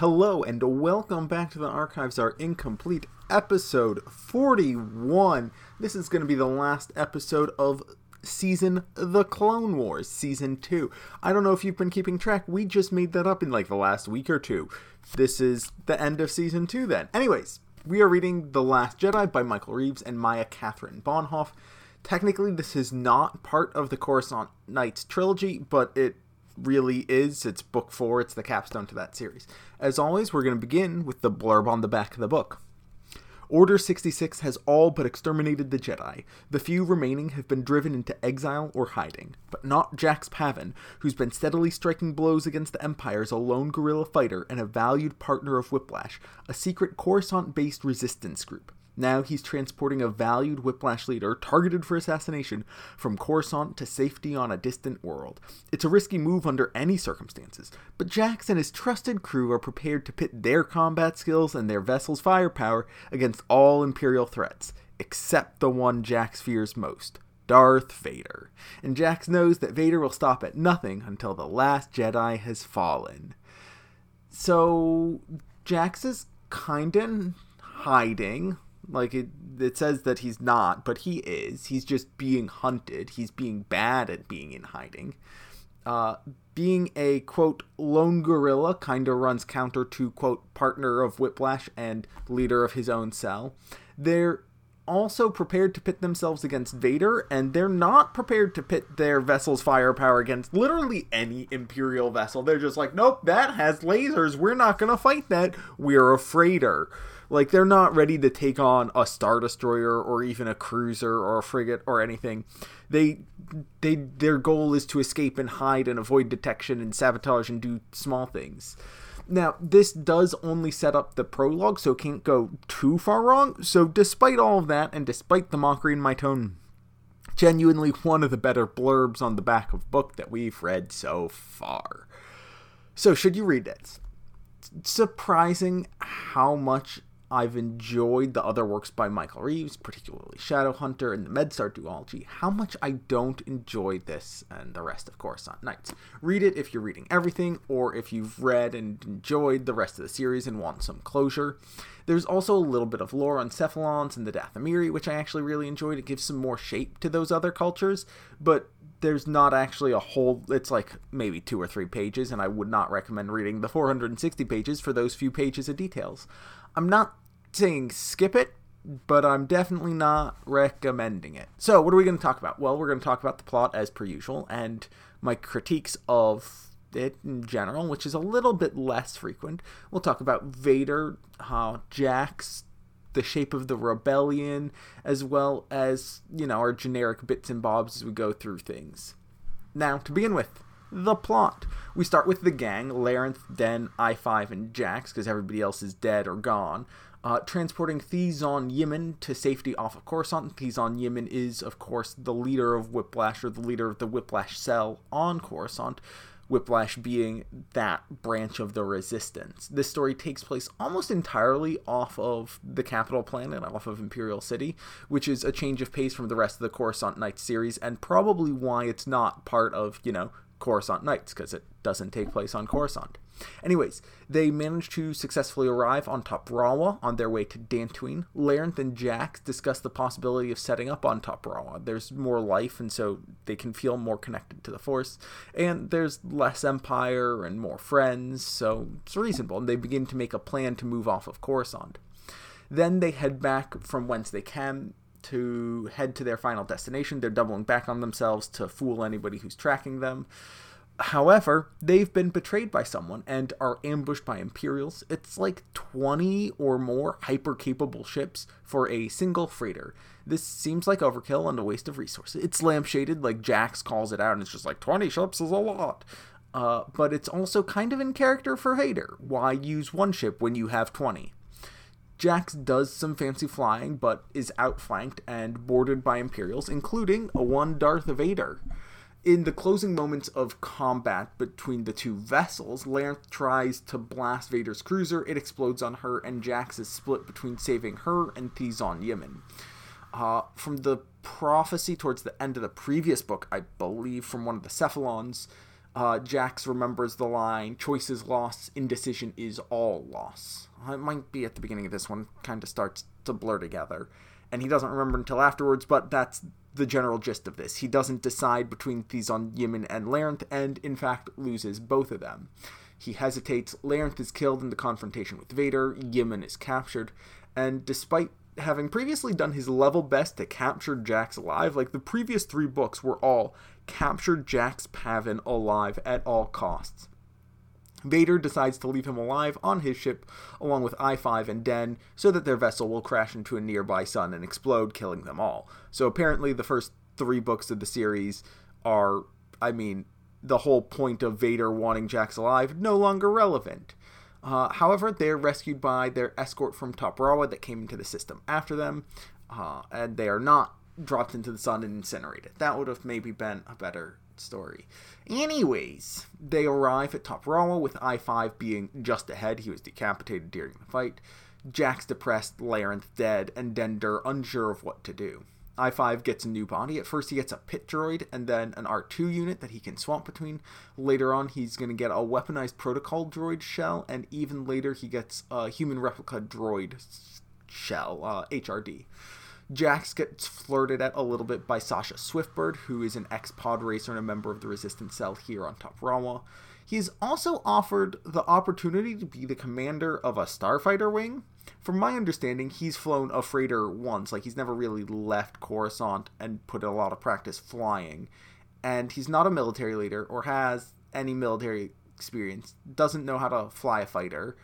Hello and welcome back to the Archives Are Incomplete, episode 41. This is going to be the last episode of season The Clone Wars, season 2. I don't know if you've been keeping track, we just made that up in like the last week or two. This is the end of season 2 then. Anyways, we are reading The Last Jedi by Michael Reaves and Maya Kaathryn Bohnhoff. Technically, this is not part of the Coruscant Nights trilogy, but it really is. It's book four, it's the capstone to that series. As always, we're going to begin with the blurb on the back of the book. Order 66 has all but exterminated the Jedi. The few remaining have been driven into exile or hiding, but not Jax Pavan, who's been steadily striking blows against the Empire as a lone guerrilla fighter and a valued partner of Whiplash, a secret Coruscant based resistance group. Now he's transporting a valued Whiplash leader targeted for assassination from Coruscant to safety on a distant world. It's a risky move under any circumstances, but Jax and his trusted crew are prepared to pit their combat skills and their vessel's firepower against all Imperial threats, except the one Jax fears most. Darth Vader. And Jax knows that Vader will stop at nothing until the last Jedi has fallen. So, Jax is kinda hiding, like it, it says that he's not, but he is. He's just being hunted. He's being bad at being in hiding. Uh, being a quote lone guerrilla kind of runs counter to quote partner of Whiplash and leader of his own cell. They're also prepared to pit themselves against Vader, and they're not prepared to pit their vessel's firepower against literally any Imperial vessel. They're just like, nope, that has lasers. We're not going to fight that. We're a freighter. Like they're not ready to take on a star destroyer or even a cruiser or a frigate or anything. They they their goal is to escape and hide and avoid detection and sabotage and do small things. Now, this does only set up the prologue, so it can't go too far wrong. So, despite all of that, and despite the mockery in my tone, genuinely one of the better blurbs on the back of book that we've read so far. So, should you read it? surprising how much I've enjoyed the other works by Michael Reaves, particularly Shadowhunter and the MedStar duology, how much I don't enjoy this and the rest of Coruscant Nights. Read it if you're reading everything, or if you've read and enjoyed the rest of the series and want some closure. There's also a little bit of lore on Cephalons and the Dathomiri, which I actually really enjoyed. It gives some more shape to those other cultures, but there's not actually a whole it's like maybe two or three pages and i would not recommend reading the 460 pages for those few pages of details i'm not saying skip it, but I'm definitely not recommending it. So, what are we going to talk about? Well, we're going to talk about the plot as per usual and my critiques of it in general, which is a little bit less frequent. We'll talk about Vader, how Jax, the shape of the rebellion, as well as, you know, our generic bits and bobs as we go through things. Now, to begin with, the plot. We start with the gang, Laranth, Den, I5, and Jax, because everybody else is dead or gone uh, transporting Thi-Xon Yimmon to safety off of Coruscant. Thi-Xon Yimmon is, of course, the leader of Whiplash, or the leader of the Whiplash cell on Coruscant. Whiplash being that branch of the resistance. This story takes place almost entirely off of the capital planet, off of Imperial City, which is a change of pace from the rest of the Coruscant Nights series, and probably why it's not part of, you know, Coruscant Nights, because it doesn't take place on Coruscant. Anyways, they manage to successfully arrive on Toprawa on their way to Dantooine. Laranth and Jax discuss the possibility of setting up on Toprawa. There's more life, and so they can feel more connected to the Force. And there's less Empire and more friends, so it's reasonable. And they begin to make a plan to move off of Coruscant. Then they head back from whence they came to head to their final destination. They're doubling back on themselves to fool anybody who's tracking them. However, they've been betrayed by someone and are ambushed by Imperials. It's like 20 or more hyper capable ships for a single freighter. This seems like overkill and a waste of resources. It's lampshaded, like Jax calls it out, and it's just like 20 ships is a lot. Uh, but it's also kind of in character for Vader. Why use one ship when you have 20? Jax does some fancy flying, but is outflanked and boarded by Imperials, including a one Darth Vader. In the closing moments of combat between the two vessels, Laranth tries to blast Vader's cruiser. It explodes on her, and Jax is split between saving her and Thi-Xon Yimmon. Uh, from the prophecy towards the end of the previous book, I believe, from one of the Cephalons, Uh, Jax remembers the line, choice is loss, indecision is all loss. It might be at the beginning of this one, kind of starts to blur together. And he doesn't remember until afterwards, but that's the general gist of this. He doesn't decide between Thi-Xon Yimmon and Laranth, and in fact loses both of them. He hesitates, Laranth is killed in the confrontation with Vader, Yimmon is captured, and despite having previously done his level best to capture Jax alive, like the previous three books were all capture Jax Pavan alive at all costs. Vader decides to leave him alive on his ship along with I 5 and Den so that their vessel will crash into a nearby sun and explode, killing them all. So apparently, the first three books of the series are, I mean, the whole point of Vader wanting Jax alive no longer relevant. Uh, however, they're rescued by their escort from Toprawa that came into the system after them, uh, and they are not dropped into the sun and incinerated. That would have maybe been a better story. Anyways, they arrive at Toprawa with I 5 being just ahead. He was decapitated during the fight. Jax depressed, Laranth dead, and Den Dhur unsure of what to do. I 5 gets a new body. At first, he gets a pit droid and then an R2 unit that he can swap between. Later on, he's going to get a weaponized protocol droid shell, and even later, he gets a human replica droid shell, uh, HRD. Jax gets flirted at a little bit by Sasha Swiftbird, who is an ex pod racer and a member of the Resistance Cell here on Top Toprawa. He's also offered the opportunity to be the commander of a starfighter wing. From my understanding, he's flown a freighter once, like he's never really left Coruscant and put a lot of practice flying. And he's not a military leader or has any military experience, doesn't know how to fly a fighter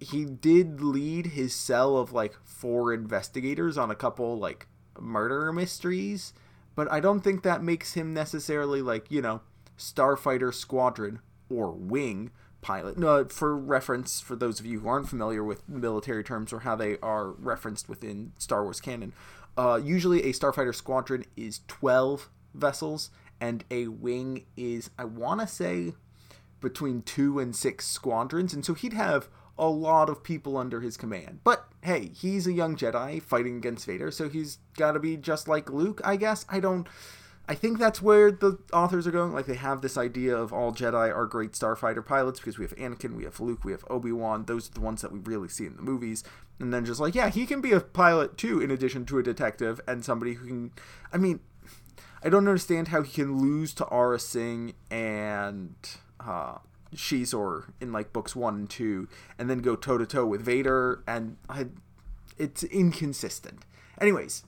he did lead his cell of like four investigators on a couple like murder mysteries, but I don't think that makes him necessarily like, you know, Starfighter Squadron or Wing pilot. No, for reference, for those of you who aren't familiar with military terms or how they are referenced within Star Wars canon, uh, usually a Starfighter Squadron is 12 vessels, and a wing is, I want to say, between two and six squadrons. And so he'd have a lot of people under his command. But hey, he's a young Jedi fighting against Vader, so he's got to be just like Luke, I guess. I don't. I think that's where the authors are going. Like, they have this idea of all Jedi are great starfighter pilots because we have Anakin, we have Luke, we have Obi Wan. Those are the ones that we really see in the movies. And then just like, yeah, he can be a pilot too, in addition to a detective and somebody who can. I mean, I don't understand how he can lose to Aurra Sing and. Uh, Xizor in like books one and two, and then go toe to toe with Vader, and I, it's inconsistent. Anyways,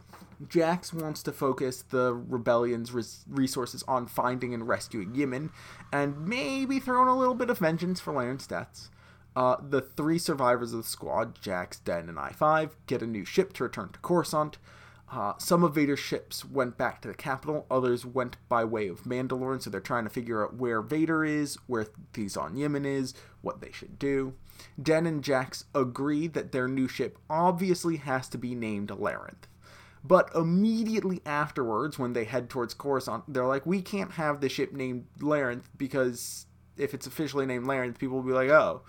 Jax wants to focus the rebellion's res- resources on finding and rescuing Yimmon, and maybe throwing a little bit of vengeance for Laren's deaths. Uh, the three survivors of the squad, Jax, Den, and I 5, get a new ship to return to Coruscant. Uh, some of Vader's ships went back to the capital, others went by way of Mandalore, so they're trying to figure out where Vader is, where Thi-Xon Yimmon is, what they should do. Den and Jax agree that their new ship obviously has to be named Laranth. But immediately afterwards, when they head towards Coruscant, they're like, we can't have the ship named Laranth because if it's officially named Laranth, people will be like, oh,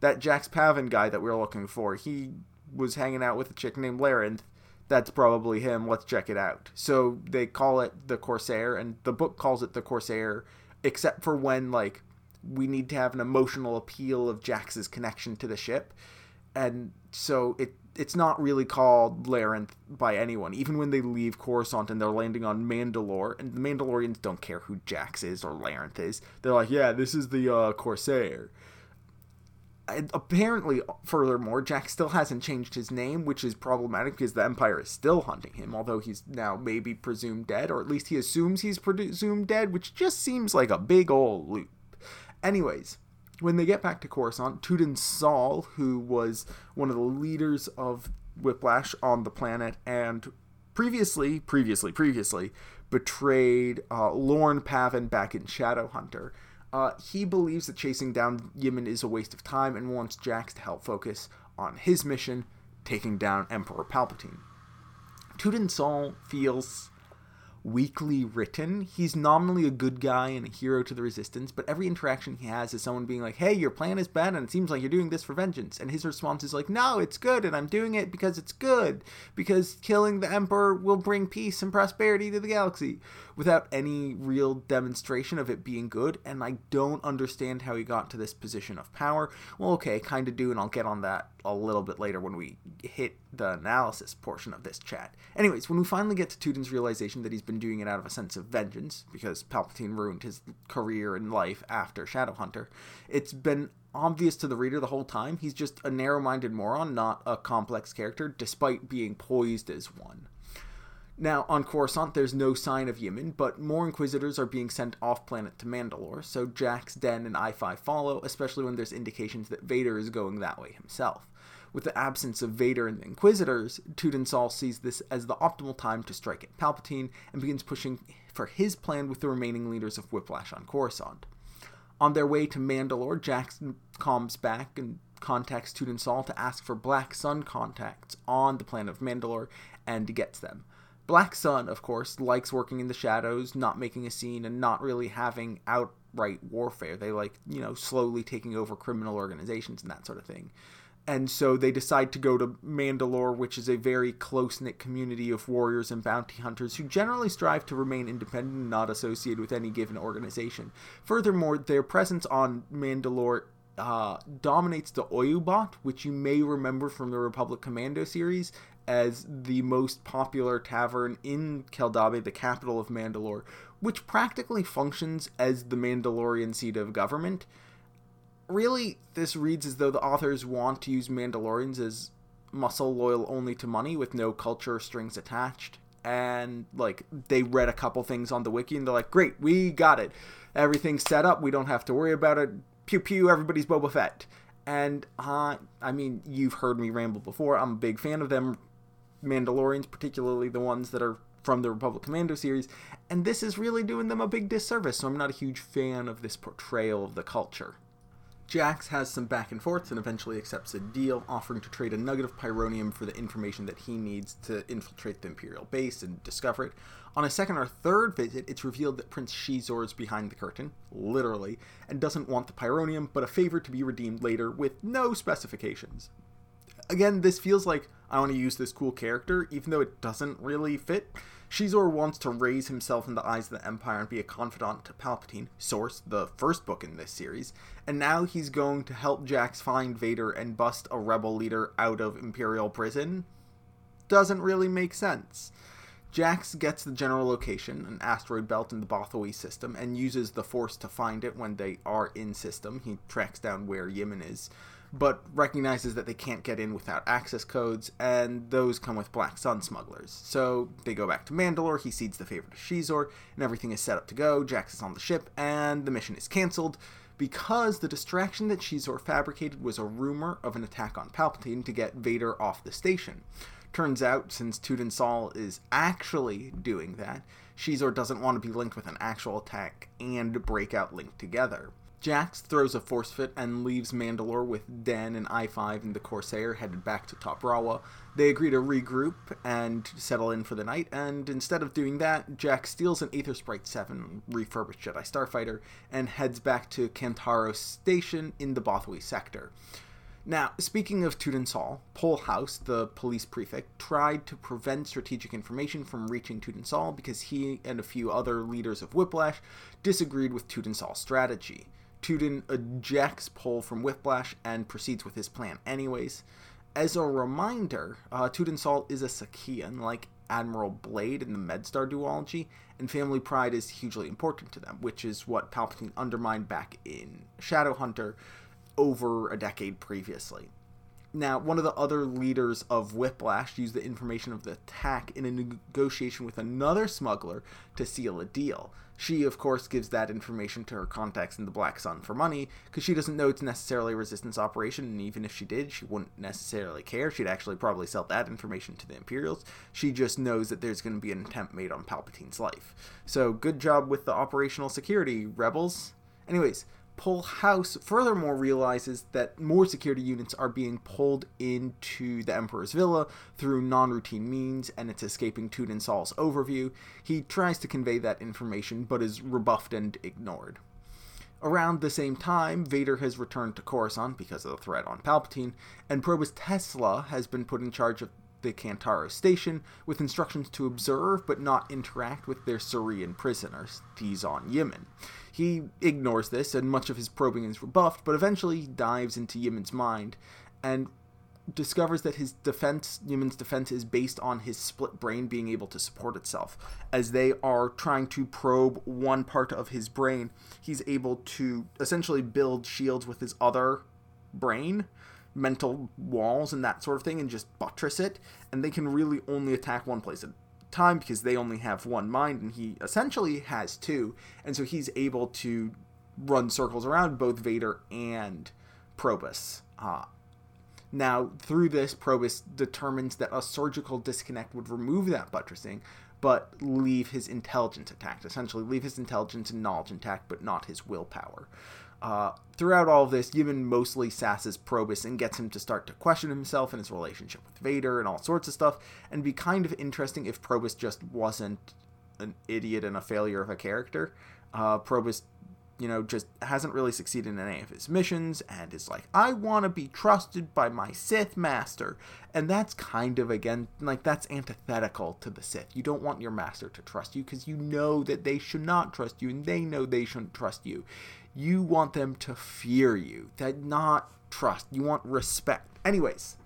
that Jax Pavan guy that we are looking for, he was hanging out with a chick named Laranth that's probably him. Let's check it out. So they call it the Corsair, and the book calls it the Corsair, except for when like we need to have an emotional appeal of Jax's connection to the ship, and so it it's not really called Laranth by anyone. Even when they leave Coruscant and they're landing on Mandalore, and the Mandalorians don't care who Jax is or Laranth is. They're like, yeah, this is the uh, Corsair apparently, furthermore, Jack still hasn't changed his name, which is problematic because the Empire is still hunting him, although he's now maybe presumed dead, or at least he assumes he's presumed dead, which just seems like a big old loop. Anyways, when they get back to Coruscant, Tuden Sol, who was one of the leaders of Whiplash on the planet and previously, previously, previously betrayed uh, Lorn Pavan back in Shadowhunter, uh, he believes that chasing down Yimin is a waste of time and wants Jax to help focus on his mission, taking down Emperor Palpatine. Tuden Sol feels weakly written. He's nominally a good guy and a hero to the resistance, but every interaction he has is someone being like, "Hey, your plan is bad and it seems like you're doing this for vengeance." And his response is like, "No, it's good and I'm doing it because it's good because killing the emperor will bring peace and prosperity to the galaxy." Without any real demonstration of it being good, and I don't understand how he got to this position of power. Well, okay, kind of do and I'll get on that a little bit later when we hit the analysis portion of this chat. Anyways, when we finally get to Tuden's realization that he's been doing it out of a sense of vengeance, because Palpatine ruined his career and life after Shadowhunter, it's been obvious to the reader the whole time he's just a narrow minded moron, not a complex character, despite being poised as one. Now, on Coruscant, there's no sign of Yimmon, but more Inquisitors are being sent off planet to Mandalore, so Jax, Den, and I-5 follow, especially when there's indications that Vader is going that way himself. With the absence of Vader and the Inquisitors, Tuden Sol sees this as the optimal time to strike at Palpatine and begins pushing for his plan with the remaining leaders of Whiplash on Coruscant. On their way to Mandalore, Jackson comes back and contacts Tuden Sol to ask for Black Sun contacts on the planet of Mandalore and gets them. Black Sun, of course, likes working in the shadows, not making a scene, and not really having outright warfare. They like, you know, slowly taking over criminal organizations and that sort of thing and so they decide to go to Mandalore, which is a very close knit community of warriors and bounty hunters who generally strive to remain independent and not associated with any given organization. Furthermore, their presence on Mandalore uh, dominates the Oyu'baat, which you may remember from the Republic Commando series as the most popular tavern in Keldabe, the capital of Mandalore, which practically functions as the Mandalorian seat of government really, this reads as though the authors want to use Mandalorians as muscle loyal only to money with no culture strings attached. And, like, they read a couple things on the wiki and they're like, great, we got it. Everything's set up. We don't have to worry about it. Pew pew, everybody's Boba Fett. And, uh, I mean, you've heard me ramble before. I'm a big fan of them. Mandalorians, particularly the ones that are from the Republic Commando series, and this is really doing them a big disservice, so I'm not a huge fan of this portrayal of the culture. Jax has some back and forths and eventually accepts a deal, offering to trade a nugget of pyronium for the information that he needs to infiltrate the Imperial base and discover it. On a second or third visit, it's revealed that Prince Xizor is behind the curtain, literally, and doesn't want the pyronium, but a favor to be redeemed later with no specifications. Again, this feels like I want to use this cool character, even though it doesn't really fit. Xizor wants to raise himself in the eyes of the Empire and be a confidant to Palpatine, Source, the first book in this series, and now he's going to help Jax find Vader and bust a rebel leader out of Imperial prison? Doesn't really make sense. Jax gets the general location, an asteroid belt in the Bothawui system, and uses the Force to find it when they are in system. He tracks down where Yimmon is but recognizes that they can't get in without access codes, and those come with Black Sun smugglers. So they go back to Mandalore, he cedes the favor to Xizor, and everything is set up to go. Jax is on the ship, and the mission is cancelled because the distraction that Xizor fabricated was a rumor of an attack on Palpatine to get Vader off the station. Turns out, since Tuden Sol is actually doing that, Xizor doesn't want to be linked with an actual attack and Breakout linked together. Jax throws a force fit and leaves Mandalore with Den and I-5 and the Corsair headed back to Toprawa. They agree to regroup and settle in for the night, and instead of doing that, Jax steals an Aethersprite 7 refurbished Jedi Starfighter and heads back to Kantaro Station in the Bothawui sector. Now, speaking of Tuden Sol, Pol Haus, the police prefect, tried to prevent strategic information from reaching Tuden because he and a few other leaders of Whiplash disagreed with Tuden strategy. Tuden ejects Pol from Whiplash and proceeds with his plan anyways. As a reminder, uh, Tuden Sol is a Sakiyan, like Admiral Bleyd in the Medstar duology, and family pride is hugely important to them, which is what Palpatine undermined back in Shadowhunter over a decade previously. Now, one of the other leaders of Whiplash used the information of the attack in a negotiation with another smuggler to seal a deal. She, of course, gives that information to her contacts in the Black Sun for money, because she doesn't know it's necessarily a resistance operation, and even if she did, she wouldn't necessarily care. She'd actually probably sell that information to the Imperials. She just knows that there's going to be an attempt made on Palpatine's life. So, good job with the operational security, rebels. Anyways, Pol Haus furthermore realizes that more security units are being pulled into the Emperor's Villa through non routine means, and it's escaping Sol's overview. He tries to convey that information, but is rebuffed and ignored. Around the same time, Vader has returned to Coruscant because of the threat on Palpatine, and Probus Tesla has been put in charge of the Kantaro station with instructions to observe but not interact with their Cerean prisoners, Thi-Xon Yimmon. He ignores this, and much of his probing is rebuffed, but eventually dives into Yimmon's mind and discovers that his defense, Yimmon's defense, is based on his split brain being able to support itself. As they are trying to probe one part of his brain, he's able to essentially build shields with his other brain, mental walls and that sort of thing, and just buttress it. And they can really only attack one place at time because they only have one mind and he essentially has two. And so he's able to run circles around both Vader and Probus. Uh, now, through this, Probus determines that a surgical disconnect would remove that buttressing, but leave his intelligence intact. Essentially, leave his intelligence and knowledge intact, but not his willpower. Uh, throughout all of this, Yimmon mostly sasses Probus and gets him to start to question himself and his relationship with Vader and all sorts of stuff, and be kind of interesting if Probus just wasn't an idiot and a failure of a character. Uh, Probus, you know, just hasn't really succeeded in any of his missions and is like, I want to be trusted by my Sith master. And that's kind of, again, like, that's antithetical to the Sith. You don't want your master to trust you because you know that they should not trust you and they know they shouldn't trust you you want them to fear you, that not trust. You want respect. Anyways,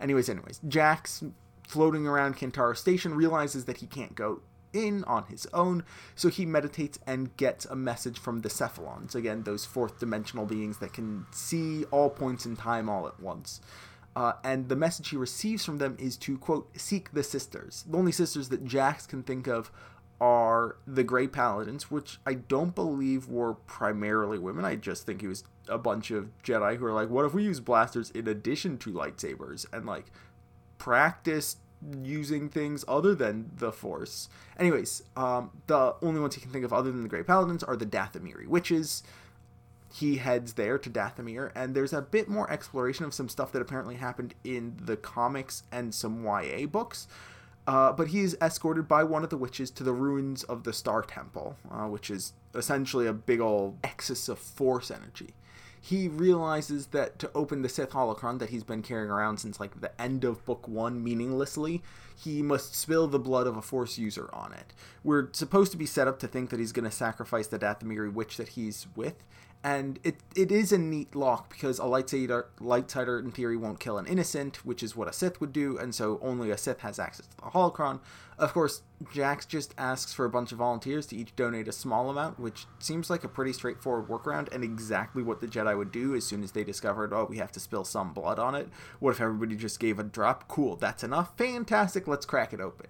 anyways, anyways, Jax floating around Kantaro Station realizes that he can't go in on his own, so he meditates and gets a message from the Cephalons. Again, those fourth dimensional beings that can see all points in time all at once. Uh, and the message he receives from them is to, quote, seek the sisters. The only sisters that Jax can think of are the Grey Paladins, which I don't believe were primarily women. I just think it was a bunch of Jedi who are like, what if we use blasters in addition to lightsabers and like practice using things other than the Force? Anyways, um, the only ones he can think of other than the Grey Paladins are the Dathomiri witches. He heads there to Dathomir, and there's a bit more exploration of some stuff that apparently happened in the comics and some YA books. Uh, but he is escorted by one of the witches to the ruins of the Star Temple, uh, which is essentially a big old excess of force energy. He realizes that to open the Sith holocron that he's been carrying around since like the end of book one meaninglessly, he must spill the blood of a force user on it. We're supposed to be set up to think that he's going to sacrifice the Dathomiri witch that he's with, and it it is a neat lock because a lightsaber lightsaber in theory won't kill an innocent, which is what a Sith would do, and so only a Sith has access to the holocron. Of course, Jax just asks for a bunch of volunteers to each donate a small amount, which seems like a pretty straightforward workaround and exactly what the Jedi would do as soon as they discovered, oh, we have to spill some blood on it. What if everybody just gave a drop? Cool, that's enough. Fantastic, let's crack it open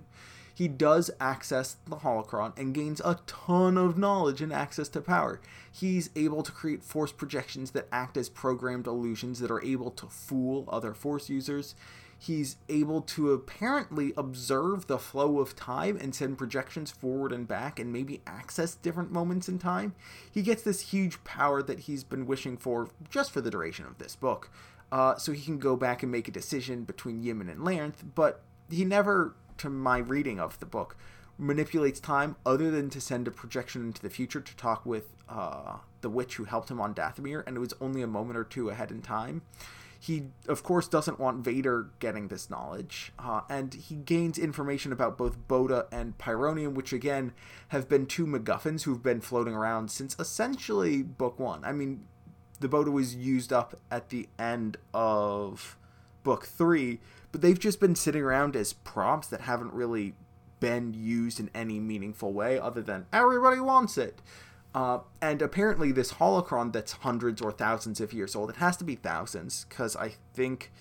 he does access the holocron and gains a ton of knowledge and access to power. He's able to create force projections that act as programmed illusions that are able to fool other force users. He's able to apparently observe the flow of time and send projections forward and back and maybe access different moments in time. He gets this huge power that he's been wishing for just for the duration of this book. Uh, so he can go back and make a decision between Yimmon and Laranth, but he never to my reading of the book, manipulates time other than to send a projection into the future to talk with uh, the witch who helped him on Dathomir, and it was only a moment or two ahead in time. He, of course, doesn't want Vader getting this knowledge, uh, and he gains information about both Boda and Pyronium, which again have been two MacGuffins who've been floating around since essentially Book One. I mean, the Boda was used up at the end of Book Three, but they've just been sitting around as prompts that haven't really been used in any meaningful way other than everybody wants it. Uh, and apparently, this holocron that's hundreds or thousands of years old, it has to be thousands, because I think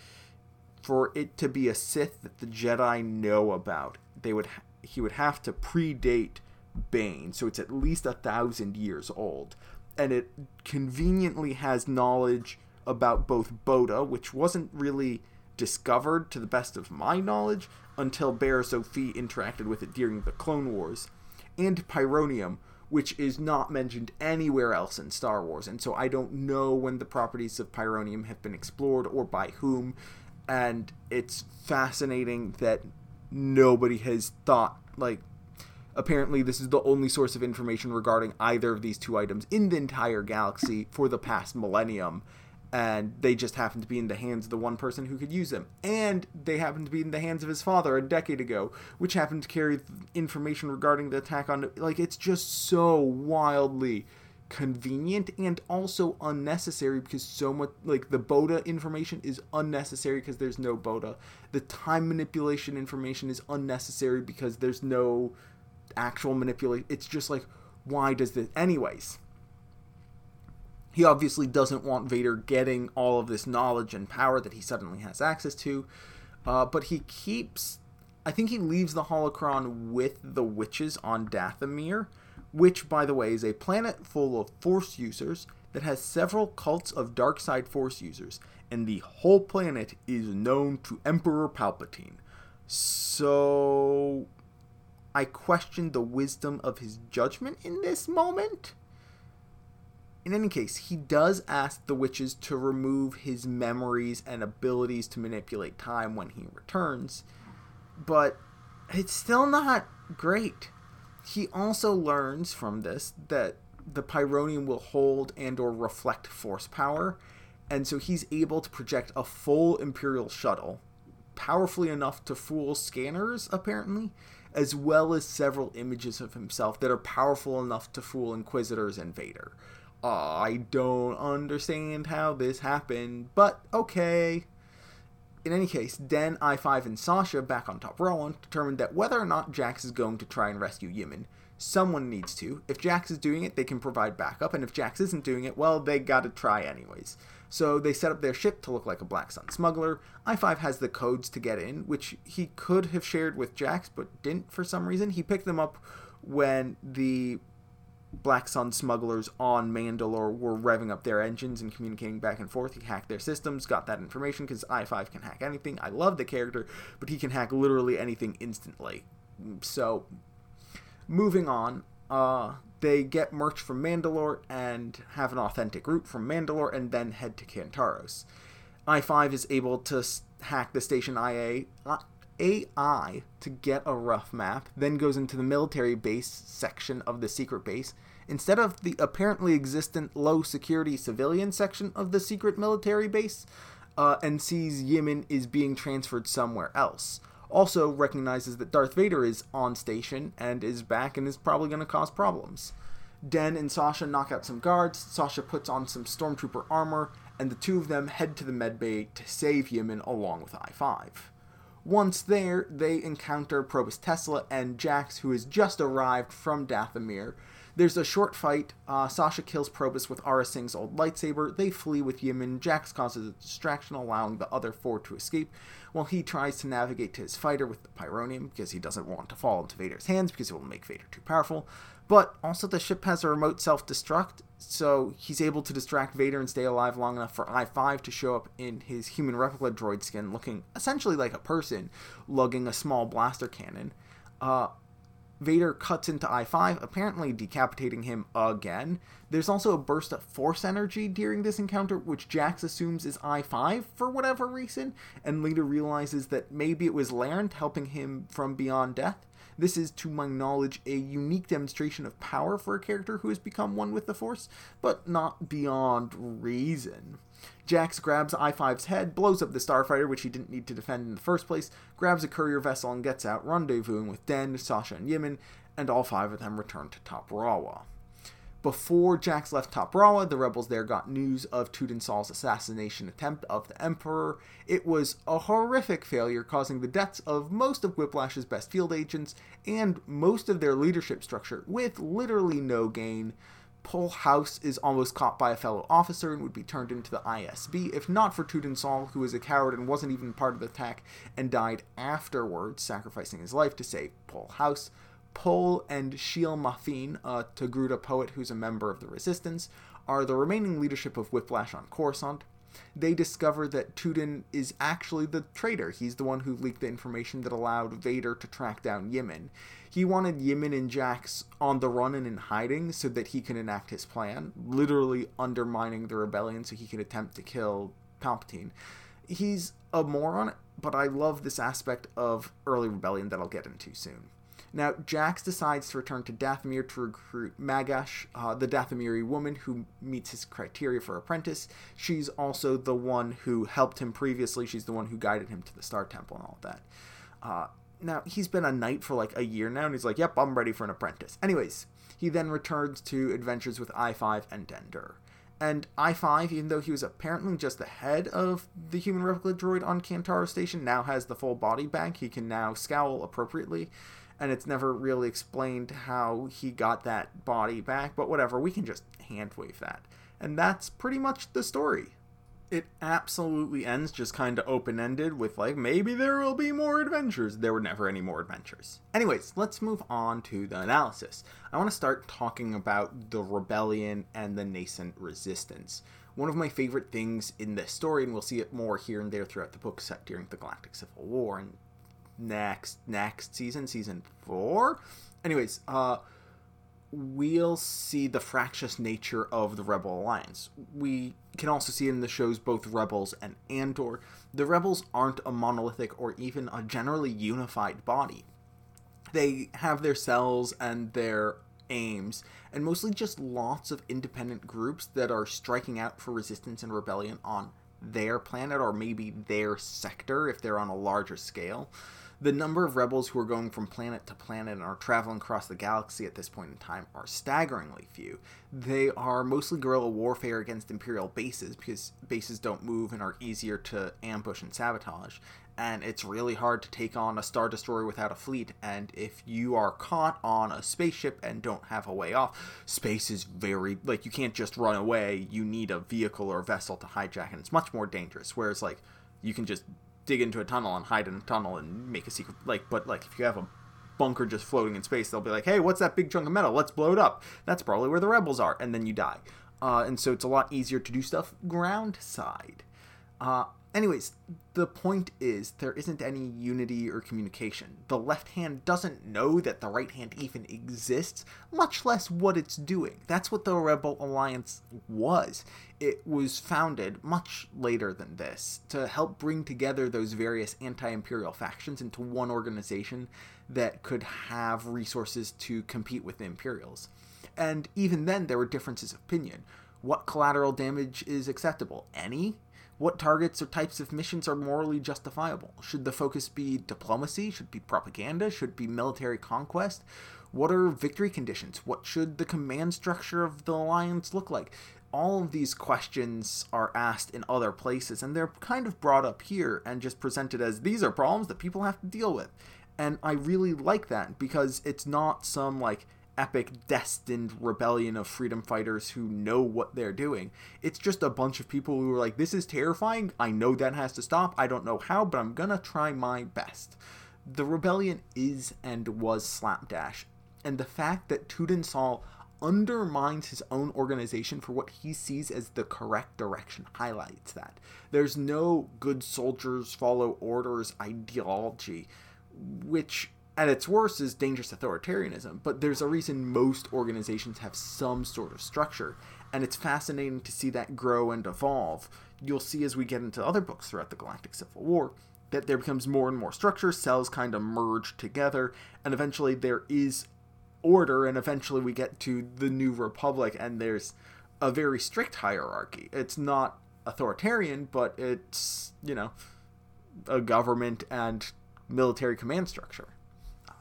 for it to be a Sith that the Jedi know about, they would ha- he would have to predate Bane, so it's at least a thousand years old, and it conveniently has knowledge about both Boda, which wasn't really discovered, to the best of my knowledge, until Barriss Offee interacted with it during the Clone Wars, and Pyronium, which is not mentioned anywhere else in Star Wars. And so I don't know when the properties of Pyronium have been explored or by whom. And it's fascinating that nobody has thought, like, apparently this is the only source of information regarding either of these two items in the entire galaxy for the past millennium and they just happen to be in the hands of the one person who could use them. And they happen to be in the hands of his father a decade ago, which happened to carry information regarding the attack on. Like, it's just so wildly convenient and also unnecessary because so much like the Boda information is unnecessary because there's no Boda. The time manipulation information is unnecessary because there's no actual manipulation. It's just like why does this anyways? He obviously doesn't want Vader getting all of this knowledge and power that he suddenly has access to. Uh, but he keeps. I think he leaves the holocron with the witches on Dathomir, which, by the way, is a planet full of Force users that has several cults of dark side Force users, and the whole planet is known to Emperor Palpatine. So. I question the wisdom of his judgment in this moment in any case, he does ask the witches to remove his memories and abilities to manipulate time when he returns, but it's still not great. He also learns from this that the Pyronium will hold and or reflect force power, and so he's able to project a full Imperial shuttle, powerfully enough to fool scanners, apparently, as well as several images of himself that are powerful enough to fool Inquisitors and Vader. I don't understand how this happened, but okay. In any case, Den, I5, and Sasha, back on Toprawa, determined that whether or not Jax is going to try and rescue Yimmon, someone needs to. If Jax is doing it, they can provide backup, and if Jax isn't doing it, well, they gotta try anyways. So they set up their ship to look like a Black Sun smuggler. I5 has the codes to get in, which he could have shared with Jax, but didn't for some reason. He picked them up when the Black Sun smugglers on Mandalore were revving up their engines and communicating back and forth. He hacked their systems, got that information because I5 can hack anything. I love the character, but he can hack literally anything instantly. So, moving on, uh, they get merch from Mandalore and have an authentic route from Mandalore and then head to Kantaros. I5 is able to hack the station IA, uh, AI to get a rough map, then goes into the military base section of the secret base, instead of the apparently existent low security civilian section of the secret military base, uh, and sees Yimmon is being transferred somewhere else. Also recognizes that Darth Vader is on station and is back and is probably going to cause problems. Den and Sasha knock out some guards, Sasha puts on some stormtrooper armor, and the two of them head to the medbay to save Yimmon along with I 5. Once there, they encounter Probus Tesla and Jax, who has just arrived from Dathomir. There's a short fight. Uh, Sasha kills Probus with Aurra Sing's old lightsaber. They flee with Yimmon. Jax causes a distraction, allowing the other four to escape, while he tries to navigate to his fighter with the Pyronium because he doesn't want to fall into Vader's hands because it will make Vader too powerful. But also, the ship has a remote self destruct, so he's able to distract Vader and stay alive long enough for I 5 to show up in his human replica droid skin, looking essentially like a person, lugging a small blaster cannon. Uh, Vader cuts into I 5, apparently decapitating him again. There's also a burst of force energy during this encounter, which Jax assumes is I 5 for whatever reason, and later realizes that maybe it was Laranth helping him from beyond death. This is, to my knowledge, a unique demonstration of power for a character who has become one with the Force, but not beyond reason. Jax grabs I 5's head, blows up the starfighter, which he didn't need to defend in the first place, grabs a courier vessel, and gets out, rendezvousing with Den, Sasha, and Yimmon, and all five of them return to Toprawa. Before Jax left Toprawa, the rebels there got news of Tuden Sol's assassination attempt of the Emperor. It was a horrific failure, causing the deaths of most of Whiplash's best field agents and most of their leadership structure, with literally no gain. Pol Haus is almost caught by a fellow officer and would be turned into the ISB if not for Tuden Sol, who was a coward and wasn't even part of the attack and died afterwards, sacrificing his life to save Pol Haus. Pol and Shiel Mafin, a Togruta poet who's a member of the Resistance, are the remaining leadership of Whiplash on Coruscant. they discover that Tuden is actually the traitor. He's the one who leaked the information that allowed Vader to track down Yimmon. He wanted Yimmon and Jax on the run and in hiding so that he can enact his plan, literally undermining the rebellion so he can attempt to kill Palpatine. He's a moron, but I love this aspect of early rebellion that I'll get into soon. Now, Jax decides to return to Dathomir to recruit Magash, uh, the Dathomiri woman who meets his criteria for apprentice. She's also the one who helped him previously. She's the one who guided him to the Star Temple and all of that. Uh, now, he's been a knight for like a year now, and he's like, yep, I'm ready for an apprentice. Anyways, he then returns to adventures with I-5 and Den Dhur. And I-5, even though he was apparently just the head of the human replica droid on Kantaro Station, now has the full body back. He can now scowl appropriately and it's never really explained how he got that body back, but whatever, we can just hand wave that. And that's pretty much the story. It absolutely ends just kind of open ended with, like, maybe there will be more adventures. There were never any more adventures. Anyways, let's move on to the analysis. I want to start talking about the rebellion and the nascent resistance. One of my favorite things in this story, and we'll see it more here and there throughout the book set during the Galactic Civil War and next next season, season four. Anyways, uh, we'll see the fractious nature of the Rebel Alliance. We can also see in the shows both Rebels and Andor. The Rebels aren't a monolithic or even a generally unified body. They have their cells and their aims, and mostly just lots of independent groups that are striking out for resistance and rebellion on their planet or maybe their sector if they're on a larger scale the number of rebels who are going from planet to planet and are traveling across the galaxy at this point in time are staggeringly few. They are mostly guerrilla warfare against Imperial bases because bases don't move and are easier to ambush and sabotage. And it's really hard to take on a Star Destroyer without a fleet. And if you are caught on a spaceship and don't have a way off, space is very, like, you can't just run away. You need a vehicle or vessel to hijack, and it's much more dangerous. Whereas, like, you can just dig into a tunnel and hide in a tunnel and make a secret like but like if you have a bunker just floating in space they'll be like hey what's that big chunk of metal? Let's blow it up. That's probably where the rebels are and then you die. Uh, and so it's a lot easier to do stuff ground side uh, anyways the point is there isn't any unity or communication the left hand doesn't know that the right hand even exists much less what it's doing that's what the rebel alliance was it was founded much later than this to help bring together those various anti imperial factions into one organization that could have resources to compete with the Imperials. And even then, there were differences of opinion. What collateral damage is acceptable? Any? What targets or types of missions are morally justifiable? Should the focus be diplomacy? Should be propaganda? Should be military conquest? What are victory conditions? What should the command structure of the alliance look like? all of these questions are asked in other places and they're kind of brought up here and just presented as these are problems that people have to deal with. And I really like that because it's not some like epic destined rebellion of freedom fighters who know what they're doing. It's just a bunch of people who are like, this is terrifying. I know that has to stop. I don't know how, but I'm gonna try my best. The rebellion is and was slapdash. And the fact that Tuden saw undermines his own organization for what he sees as the correct direction highlights that. There's no good soldiers follow orders ideology, which at its worst is dangerous authoritarianism, but there's a reason most organizations have some sort of structure, and it's fascinating to see that grow and evolve. You'll see as we get into other books throughout the Galactic Civil War that there becomes more and more structure, cells kind of merge together, and eventually there is order and eventually we get to the new republic and there's a very strict hierarchy it's not authoritarian but it's you know a government and military command structure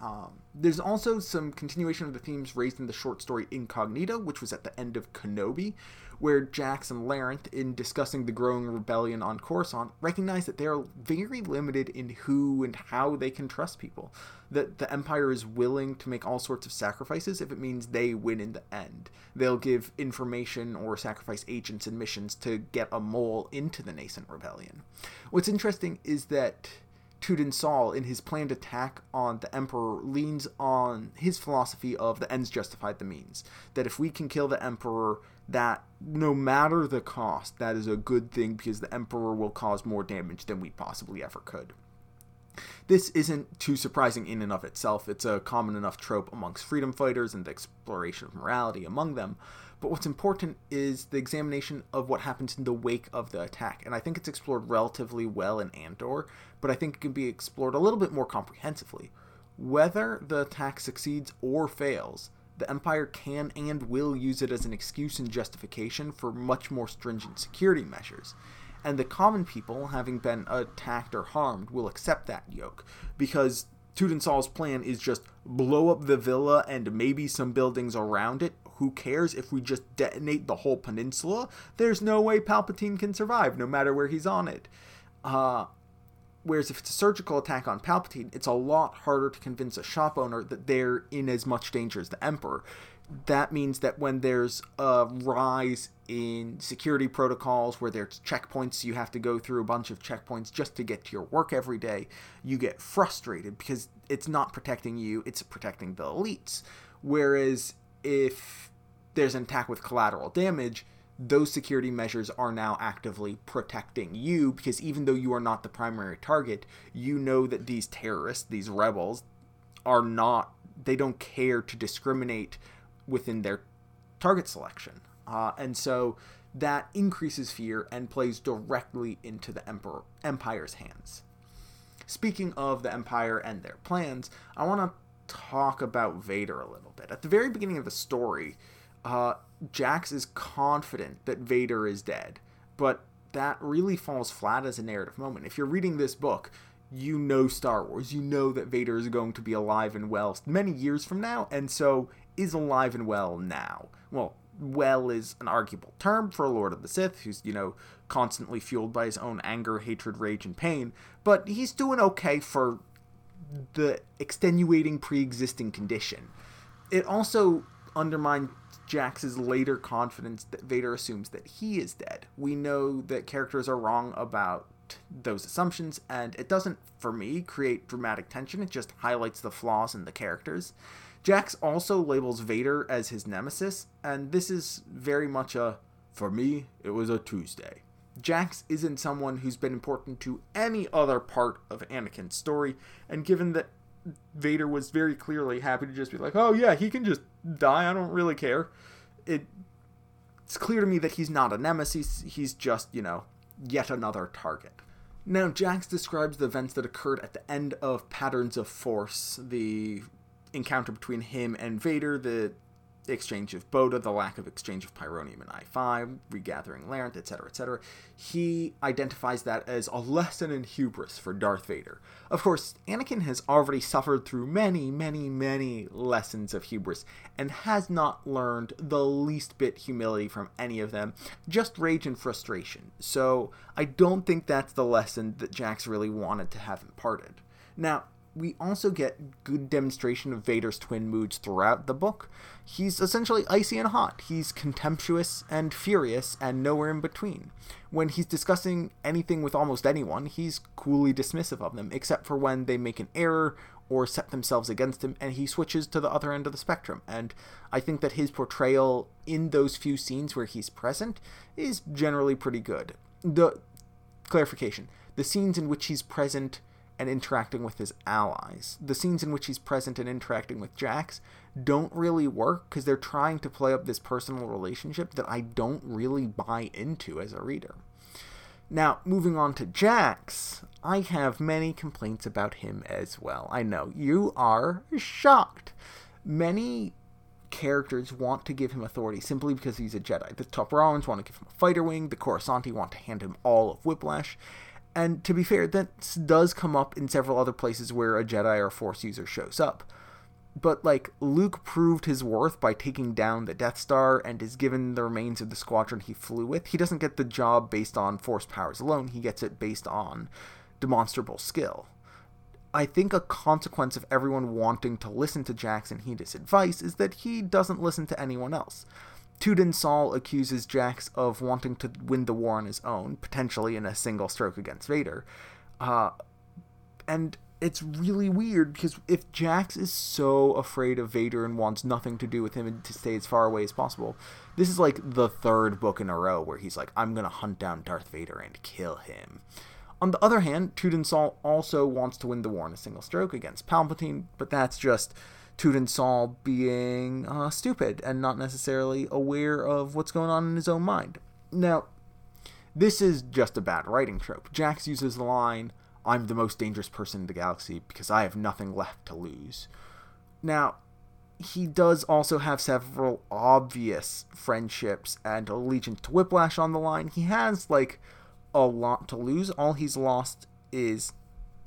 um, there's also some continuation of the themes raised in the short story Incognita, which was at the end of Kenobi, where Jax and Laranth, in discussing the growing rebellion on Coruscant, recognize that they are very limited in who and how they can trust people. That the Empire is willing to make all sorts of sacrifices if it means they win in the end. They'll give information or sacrifice agents and missions to get a mole into the nascent rebellion. What's interesting is that Tudin Sol, in his planned attack on the Emperor, leans on his philosophy of the ends justified the means. That if we can kill the Emperor, that no matter the cost, that is a good thing because the Emperor will cause more damage than we possibly ever could. This isn't too surprising in and of itself. It's a common enough trope amongst freedom fighters and the exploration of morality among them. But what's important is the examination of what happens in the wake of the attack. And I think it's explored relatively well in Andor, but I think it can be explored a little bit more comprehensively. Whether the attack succeeds or fails, the Empire can and will use it as an excuse and justification for much more stringent security measures. And the common people, having been attacked or harmed, will accept that yoke because Tudin Sol's plan is just blow up the villa and maybe some buildings around it. Who cares if we just detonate the whole peninsula? There's no way Palpatine can survive, no matter where he's on it. Uh, whereas if it's a surgical attack on Palpatine, it's a lot harder to convince a shop owner that they're in as much danger as the Emperor. That means that when there's a rise in security protocols where there's checkpoints, you have to go through a bunch of checkpoints just to get to your work every day, you get frustrated because it's not protecting you, it's protecting the elites. Whereas if there's an attack with collateral damage, those security measures are now actively protecting you because even though you are not the primary target, you know that these terrorists, these rebels, are not, they don't care to discriminate within their target selection. Uh, and so that increases fear and plays directly into the emperor empire's hands. Speaking of the empire and their plans, I want to talk about Vader a little bit. At the very beginning of the story, uh, Jax is confident that Vader is dead, but that really falls flat as a narrative moment. If you're reading this book, you know Star Wars. You know that Vader is going to be alive and well many years from now, and so is alive and well now. Well, well is an arguable term for a Lord of the Sith who's, you know, constantly fueled by his own anger, hatred, rage, and pain, but he's doing okay for the extenuating pre existing condition. It also undermines Jax's later confidence that Vader assumes that he is dead. We know that characters are wrong about those assumptions, and it doesn't, for me, create dramatic tension. It just highlights the flaws in the characters. Jax also labels Vader as his nemesis, and this is very much a, for me, it was a Tuesday. Jax isn't someone who's been important to any other part of Anakin's story, and given that Vader was very clearly happy to just be like, oh yeah, he can just die, I don't really care. It, it's clear to me that he's not a nemesis, he's just, you know, yet another target. Now, Jax describes the events that occurred at the end of Patterns of Force, the encounter between him and Vader, the exchange of Bota, the lack of exchange of Pyronium and I5, regathering Laranth, etc., etc. He identifies that as a lesson in hubris for Darth Vader. Of course, Anakin has already suffered through many, many, many lessons of hubris and has not learned the least bit humility from any of them, just rage and frustration. So I don't think that's the lesson that Jax really wanted to have imparted. Now, we also get good demonstration of Vader's twin moods throughout the book. He's essentially icy and hot. He's contemptuous and furious and nowhere in between. When he's discussing anything with almost anyone, he's coolly dismissive of them, except for when they make an error or set themselves against him, and he switches to the other end of the spectrum. And I think that his portrayal in those few scenes where he's present is generally pretty good. The clarification the scenes in which he's present and interacting with his allies. The scenes in which he's present and interacting with Jax don't really work because they're trying to play up this personal relationship that I don't really buy into as a reader. Now, moving on to Jax, I have many complaints about him as well. I know you are shocked. Many characters want to give him authority simply because he's a Jedi. The Top Toprawans want to give him a fighter wing, the Coruscanti want to hand him all of Whiplash, and to be fair, that does come up in several other places where a Jedi or Force user shows up. But, like, Luke proved his worth by taking down the Death Star and is given the remains of the squadron he flew with. He doesn't get the job based on Force powers alone, he gets it based on demonstrable skill. I think a consequence of everyone wanting to listen to heed his advice is that he doesn't listen to anyone else. Tuden Sal accuses Jax of wanting to win the war on his own, potentially in a single stroke against Vader. Uh, And it's really weird because if Jax is so afraid of Vader and wants nothing to do with him and to stay as far away as possible, this is like the third book in a row where he's like, I'm going to hunt down Darth Vader and kill him. On the other hand, Tuden Sal also wants to win the war in a single stroke against Palpatine, but that's just Tuden Sal being uh, stupid and not necessarily aware of what's going on in his own mind. Now, this is just a bad writing trope. Jax uses the line, I'm the most dangerous person in the galaxy because I have nothing left to lose. Now, he does also have several obvious friendships and allegiance to Whiplash on the line. He has, like, a lot to lose. All he's lost is,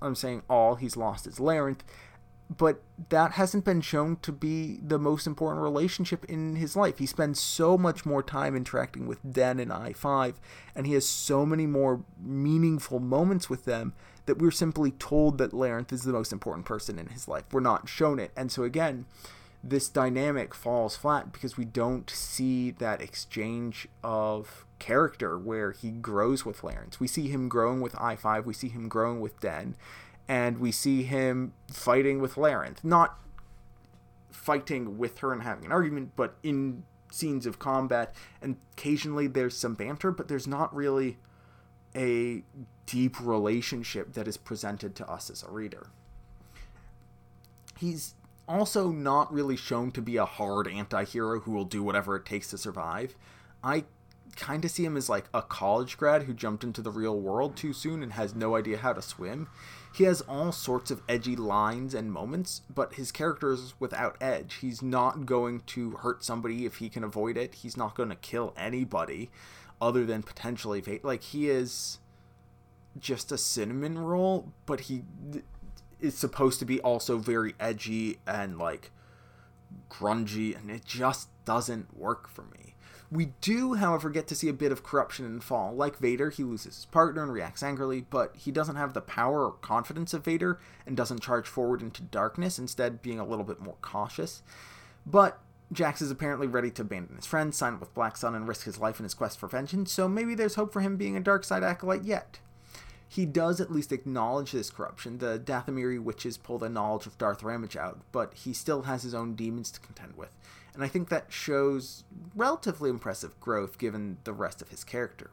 I'm saying all he's lost is Laranth, but that hasn't been shown to be the most important relationship in his life. He spends so much more time interacting with Den and I5, and he has so many more meaningful moments with them that we're simply told that Laranth is the most important person in his life. We're not shown it. And so, again, this dynamic falls flat because we don't see that exchange of character where he grows with Laranth. We see him growing with I5, we see him growing with Den, and we see him fighting with Laranth. Not fighting with her and having an argument, but in scenes of combat, and occasionally there's some banter, but there's not really a deep relationship that is presented to us as a reader. He's also not really shown to be a hard anti hero who will do whatever it takes to survive. I kind of see him as like a college grad who jumped into the real world too soon and has no idea how to swim. He has all sorts of edgy lines and moments, but his character is without edge. He's not going to hurt somebody if he can avoid it. He's not going to kill anybody other than potentially like he is just a cinnamon roll, but he is supposed to be also very edgy and like grungy, and it just doesn't work for me. We do, however, get to see a bit of corruption and fall. Like Vader, he loses his partner and reacts angrily, but he doesn't have the power or confidence of Vader and doesn't charge forward into darkness, instead, being a little bit more cautious. But Jax is apparently ready to abandon his friends, sign up with Black Sun, and risk his life in his quest for vengeance, so maybe there's hope for him being a dark side acolyte yet he does at least acknowledge this corruption. The Dathomiri witches pull the knowledge of Darth Ramage out, but he still has his own demons to contend with. And I think that shows relatively impressive growth given the rest of his character.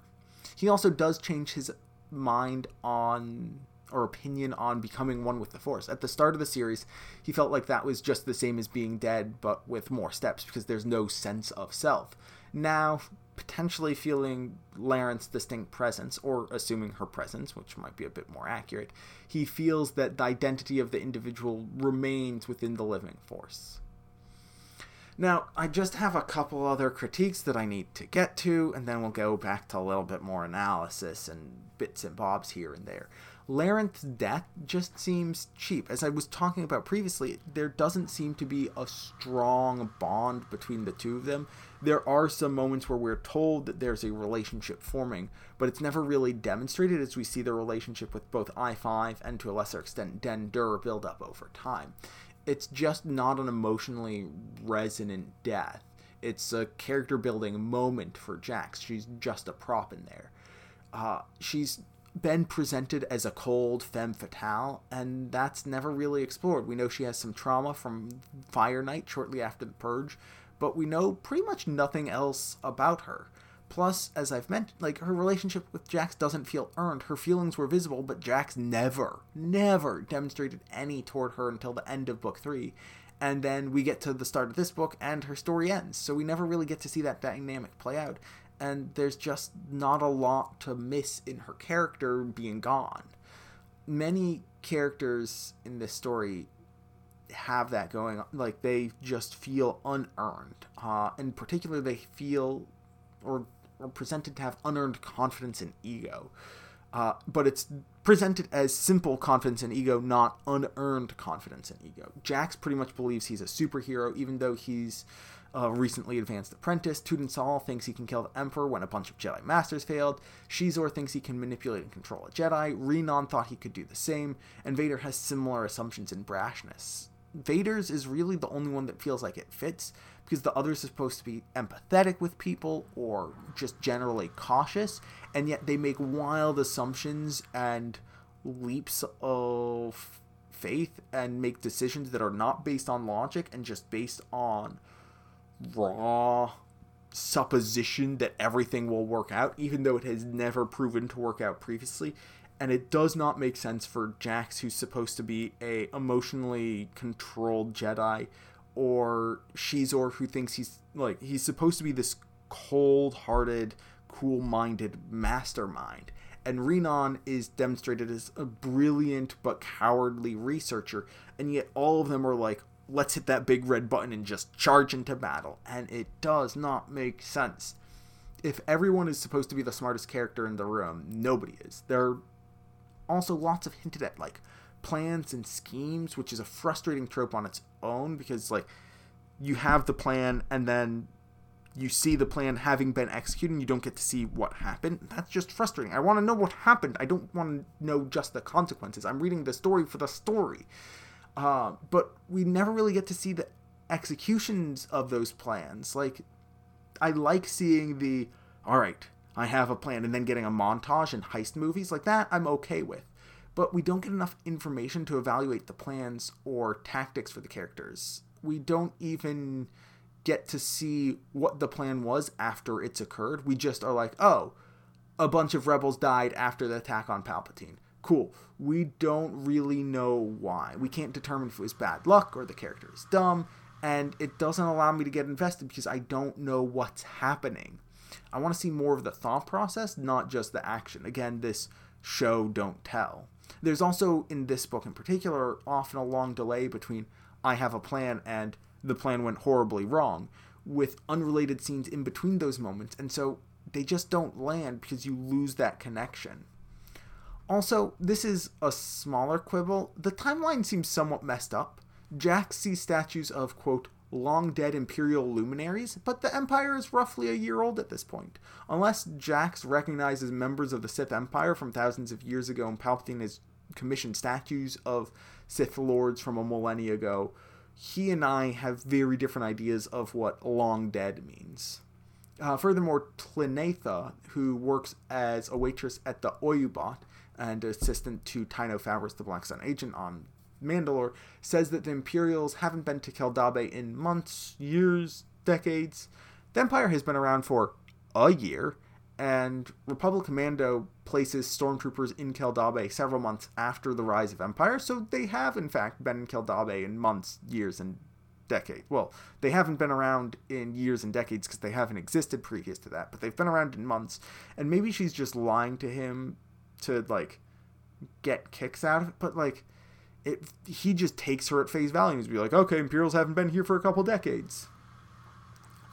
He also does change his mind on or opinion on becoming one with the Force. At the start of the series, he felt like that was just the same as being dead, but with more steps because there's no sense of self. Now, potentially feeling Laranth's distinct presence, or assuming her presence, which might be a bit more accurate, he feels that the identity of the individual remains within the living force. Now, I just have a couple other critiques that I need to get to, and then we'll go back to a little bit more analysis and bits and bobs here and there. Laranth's death just seems cheap. As I was talking about previously, there doesn't seem to be a strong bond between the two of them. There are some moments where we're told that there's a relationship forming, but it's never really demonstrated as we see the relationship with both I5 and to a lesser extent Den Dhur build up over time. It's just not an emotionally resonant death. It's a character building moment for Jax. She's just a prop in there. Uh, she's been presented as a cold femme fatale, and that's never really explored. We know she has some trauma from Fire Night shortly after the Purge, but we know pretty much nothing else about her. Plus, as I've mentioned, like her relationship with Jax doesn't feel earned. Her feelings were visible, but Jax never, never demonstrated any toward her until the end of book three. And then we get to the start of this book, and her story ends. So we never really get to see that dynamic play out and there's just not a lot to miss in her character being gone. Many characters in this story have that going on. Like, they just feel unearned. Uh, in particular, they feel or presented to have unearned confidence and ego. Uh, but it's presented as simple confidence and ego, not unearned confidence and ego. Jax pretty much believes he's a superhero, even though he's a recently advanced apprentice. Sal thinks he can kill the Emperor when a bunch of Jedi Masters failed. Xizor thinks he can manipulate and control a Jedi. Rhinann thought he could do the same. And Vader has similar assumptions in brashness. Vader's is really the only one that feels like it fits because the others are supposed to be empathetic with people or just generally cautious, and yet they make wild assumptions and leaps of faith and make decisions that are not based on logic and just based on raw supposition that everything will work out, even though it has never proven to work out previously. And it does not make sense for Jax, who's supposed to be a emotionally controlled Jedi, or Xizor, who thinks he's like he's supposed to be this cold-hearted, cool-minded mastermind. And Rhinann is demonstrated as a brilliant but cowardly researcher, and yet all of them are like, let's hit that big red button and just charge into battle. And it does not make sense. If everyone is supposed to be the smartest character in the room, nobody is. There are also lots of hinted at, like, plans and schemes, which is a frustrating trope on its own because, like, you have the plan and then you see the plan having been executed and you don't get to see what happened. That's just frustrating. I want to know what happened. I don't want to know just the consequences. I'm reading the story for the story. Uh, but we never really get to see the executions of those plans. Like, I like seeing the, all right, I have a plan, and then getting a montage in heist movies like that, I'm okay with. But we don't get enough information to evaluate the plans or tactics for the characters. We don't even get to see what the plan was after it's occurred. We just are like, oh, a bunch of rebels died after the attack on Palpatine. Cool. We don't really know why. We can't determine if it was bad luck or the character is dumb, and it doesn't allow me to get invested because I don't know what's happening. I want to see more of the thought process, not just the action. Again, this show don't tell. There's also, in this book in particular, often a long delay between I have a plan and the plan went horribly wrong, with unrelated scenes in between those moments, and so they just don't land because you lose that connection. Also, this is a smaller quibble. The timeline seems somewhat messed up. Jax sees statues of, quote, long dead Imperial luminaries, but the Empire is roughly a year old at this point. Unless Jax recognizes members of the Sith Empire from thousands of years ago and Palpatine has commissioned statues of Sith Lords from a millennia ago, he and I have very different ideas of what long dead means. Uh, furthermore, Tlinatha, who works as a waitress at the Oyu'baat and assistant to Tyno Fabris, the Black Sun agent on Mandalore, says that the Imperials haven't been to Keldabe in months, years, decades. The Empire has been around for a year, and Republic Commando places stormtroopers in Keldabe several months after the rise of Empire, so they have in fact been in Keldabe in months, years, and decades. Well, they haven't been around in years and decades because they haven't existed previous to that, but they've been around in months, and maybe she's just lying to him to like get kicks out of it, but like it he just takes her at face value and be like, okay, Imperials haven't been here for a couple decades.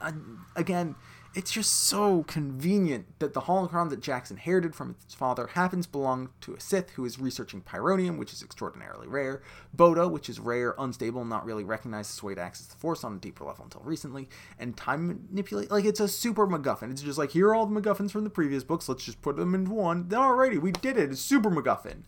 Uh, again, it's just so convenient that the holocron that Jax inherited from his father happens to belong to a Sith who is researching Pyronium, which is extraordinarily rare, Bota, which is rare, unstable, not really recognized as a way to access the Force on a deeper level until recently, and time manipulate. Like, it's a super MacGuffin. It's just like, here are all the MacGuffins from the previous books, let's just put them into one. Then, alrighty, we did it. It's super MacGuffin.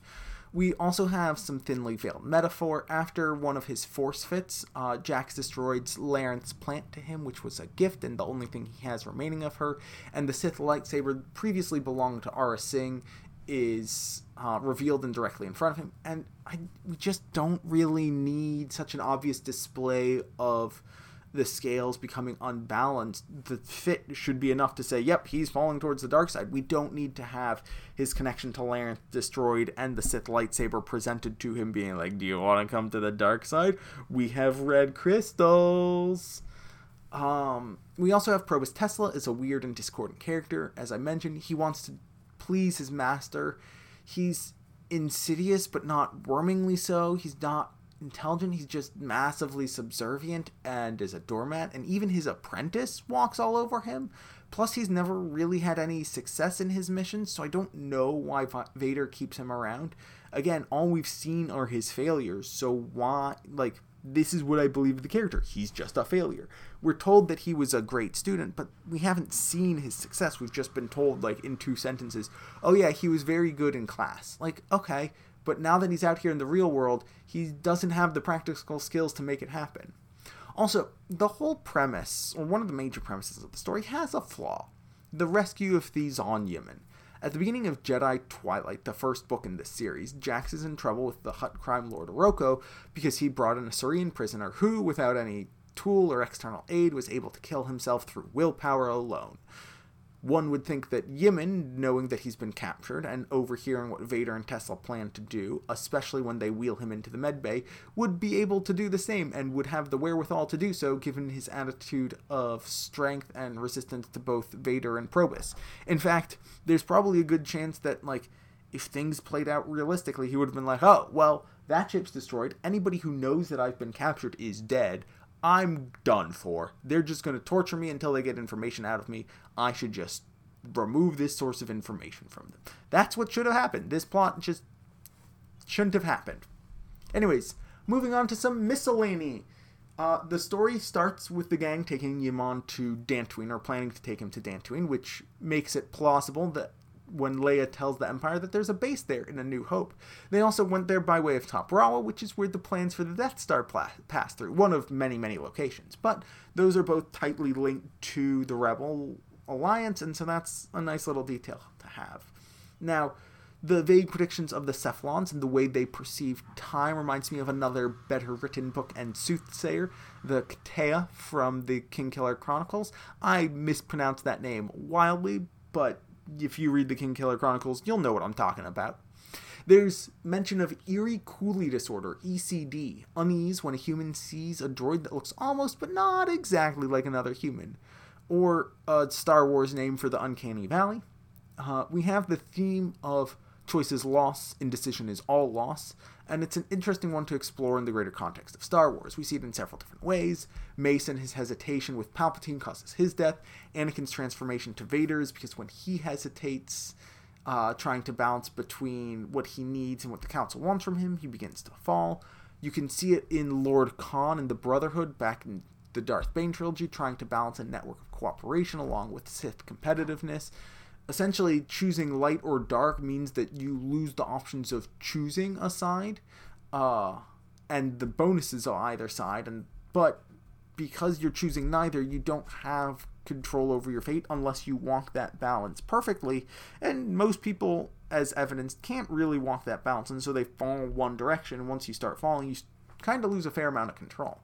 We also have some thinly veiled metaphor. After one of his force fits, uh, Jax destroys Laranth's plant to him, which was a gift and the only thing he has remaining of her. And the Sith lightsaber previously belonged to Aurra Sing is uh, revealed indirectly in front of him. And I, we just don't really need such an obvious display of the scales becoming unbalanced, the fit should be enough to say, yep, he's falling towards the dark side. We don't need to have his connection to Laranth destroyed and the Sith lightsaber presented to him being like, do you want to come to the dark side? We have red crystals. Um, we also have Probus Tesla is a weird and discordant character. As I mentioned, he wants to please his master. He's insidious, but not wormingly so. He's not intelligent. He's just massively subservient and is a doormat. And even his apprentice walks all over him. Plus, he's never really had any success in his missions, so I don't know why Vader keeps him around. Again, all we've seen are his failures, so why, like, this is what I believe of the character. He's just a failure. We're told that he was a great student, but we haven't seen his success. We've just been told, like, in two sentences, oh, yeah, he was very good in class. Like, okay, but now that he's out here in the real world, he doesn't have the practical skills to make it happen. Also, the whole premise, or one of the major premises of the story, has a flaw the rescue of Thi-Xon Yimmon. At the beginning of Jedi Twilight, the first book in this series, Jax is in trouble with the Hutt crime lord Oroko because he brought in a Saurian prisoner who, without any tool or external aid, was able to kill himself through willpower alone. One would think that Yimmon, knowing that he's been captured and overhearing what Vader and Tesla plan to do, especially when they wheel him into the medbay, would be able to do the same and would have the wherewithal to do so given his attitude of strength and resistance to both Vader and Probus. In fact, there's probably a good chance that, like, if things played out realistically, he would have been like, oh, well, that ship's destroyed. Anybody who knows that I've been captured is dead. I'm done for. They're just going to torture me until they get information out of me. I should just remove this source of information from them. That's what should have happened. This plot just shouldn't have happened. Anyways, moving on to some miscellany. Uh, the story starts with the gang taking Yimmon to Dantooine, or planning to take him to Dantooine, which makes it plausible that when Leia tells the Empire that there's a base there in A New Hope. They also went there by way of Toprawa, which is where the plans for the Death Star pla- pass through, one of many, many locations. But those are both tightly linked to the Rebel Alliance, and so that's a nice little detail to have. Now, the vague predictions of the Cephalons and the way they perceive time reminds me of another better written book and soothsayer, the Ktea from the Kingkiller Chronicles. I mispronounced that name wildly, but if you read the Kingkiller Chronicles, you'll know what I'm talking about. There's mention of Eerie Cooley Disorder, ECD, unease when a human sees a droid that looks almost but not exactly like another human, or a Star Wars name for the Uncanny Valley. Uh, we have the theme of choice is loss, indecision is all loss, and it's an interesting one to explore in the greater context of Star Wars. We see it in several different ways. Mason, his hesitation with Palpatine causes his death. Anakin's transformation to Vader's because when he hesitates, uh, trying to balance between what he needs and what the Council wants from him, he begins to fall. You can see it in Lord Kaan and the Brotherhood back in the Darth Bane trilogy, trying to balance a network of cooperation along with Sith competitiveness essentially choosing light or dark means that you lose the options of choosing a side uh, and the bonuses on either side and but because you're choosing neither you don't have control over your fate unless you walk that balance perfectly and most people as evidence can't really walk that balance and so they fall one direction once you start falling you kind of lose a fair amount of control.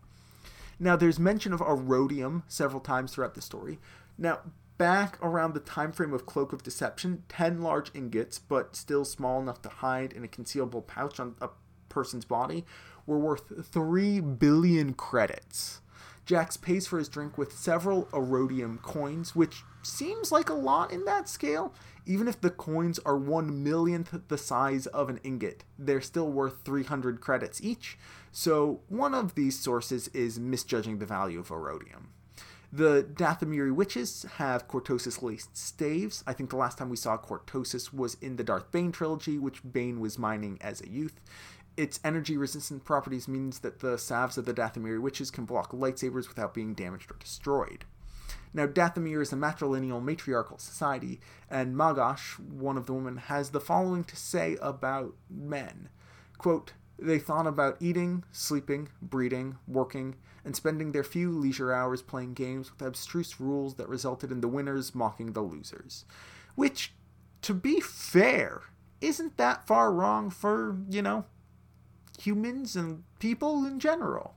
Now there's mention of aurodium several times throughout the story. Now back around the time frame of Cloak of Deception, 10 large ingots, but still small enough to hide in a concealable pouch on a person's body, were worth 3 billion credits. Jax pays for his drink with several aurodium coins, which seems like a lot in that scale. Even if the coins are one millionth the size of an ingot, they're still worth 300 credits each. So, one of these sources is misjudging the value of aurodium. The Dathomiri witches have cortosis laced staves. I think the last time we saw cortosis was in the Darth Bane trilogy, which Bane was mining as a youth. Its energy resistant properties means that the salves of the Dathomiri witches can block lightsabers without being damaged or destroyed. Now, Dathomir is a matrilineal matriarchal society, and Magash, one of the women, has the following to say about men. Quote, they thought about eating, sleeping, breeding, working, and spending their few leisure hours playing games with abstruse rules that resulted in the winners mocking the losers. Which, to be fair, isn't that far wrong for, you know, humans and people in general.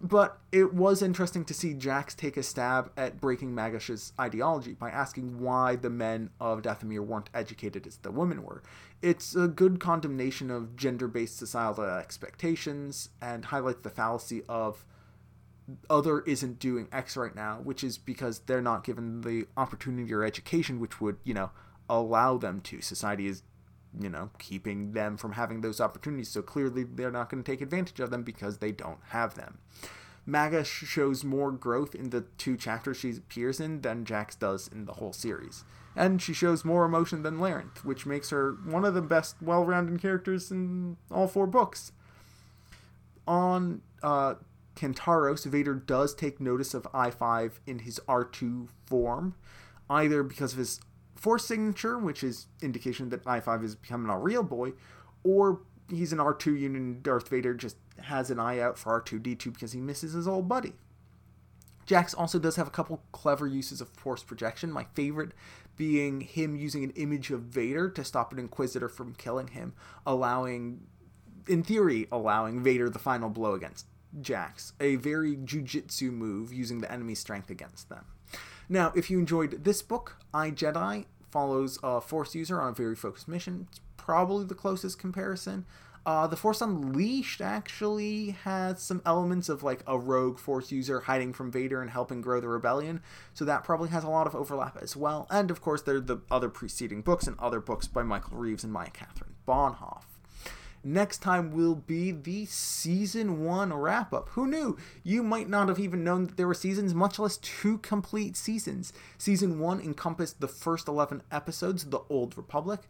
But it was interesting to see Jax take a stab at breaking Magash's ideology by asking why the men of Dathomir weren't educated as the women were. It's a good condemnation of gender based societal expectations and highlights the fallacy of other isn't doing X right now, which is because they're not given the opportunity or education which would, you know, allow them to. Society is, you know, keeping them from having those opportunities. So clearly they're not going to take advantage of them because they don't have them. Magash shows more growth in the two chapters she appears in than Jax does in the whole series. And she shows more emotion than Laranth, which makes her one of the best well rounded characters in all four books. On uh, Kentaros, Vader does take notice of I 5 in his R2 form, either because of his force signature, which is indication that I 5 is becoming a real boy, or he's an R2 unit and Darth Vader just has an eye out for R2D2 because he misses his old buddy. Jax also does have a couple clever uses of force projection, my favorite being him using an image of Vader to stop an Inquisitor from killing him, allowing, in theory, allowing Vader the final blow against Jax, a very jujitsu move using the enemy's strength against them. Now, if you enjoyed this book, I Jedi follows a Force user on a very focused mission. It's probably the closest comparison. Uh, the Force Unleashed actually has some elements of like a rogue Force user hiding from Vader and helping grow the rebellion, so that probably has a lot of overlap as well. And of course, there are the other preceding books and other books by Michael Reaves and Maya Kaathryn Bohnhoff. Next time will be the season one wrap up. Who knew? You might not have even known that there were seasons, much less two complete seasons. Season one encompassed the first 11 episodes of The Old Republic.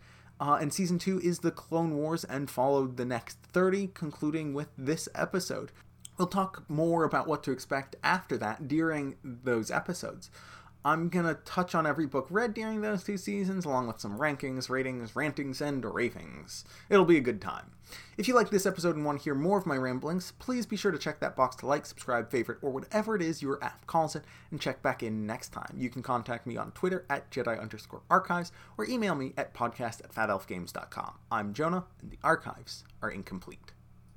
Uh, and season two is the Clone Wars and followed the next 30, concluding with this episode. We'll talk more about what to expect after that during those episodes. I'm going to touch on every book read during those two seasons, along with some rankings, ratings, rantings, and ravings. It'll be a good time. If you like this episode and want to hear more of my ramblings, please be sure to check that box to like, subscribe, favorite, or whatever it is your app calls it, and check back in next time. You can contact me on Twitter at Jedi underscore archives, or email me at podcast at fatelfgames.com. I'm Jonah, and the archives are incomplete.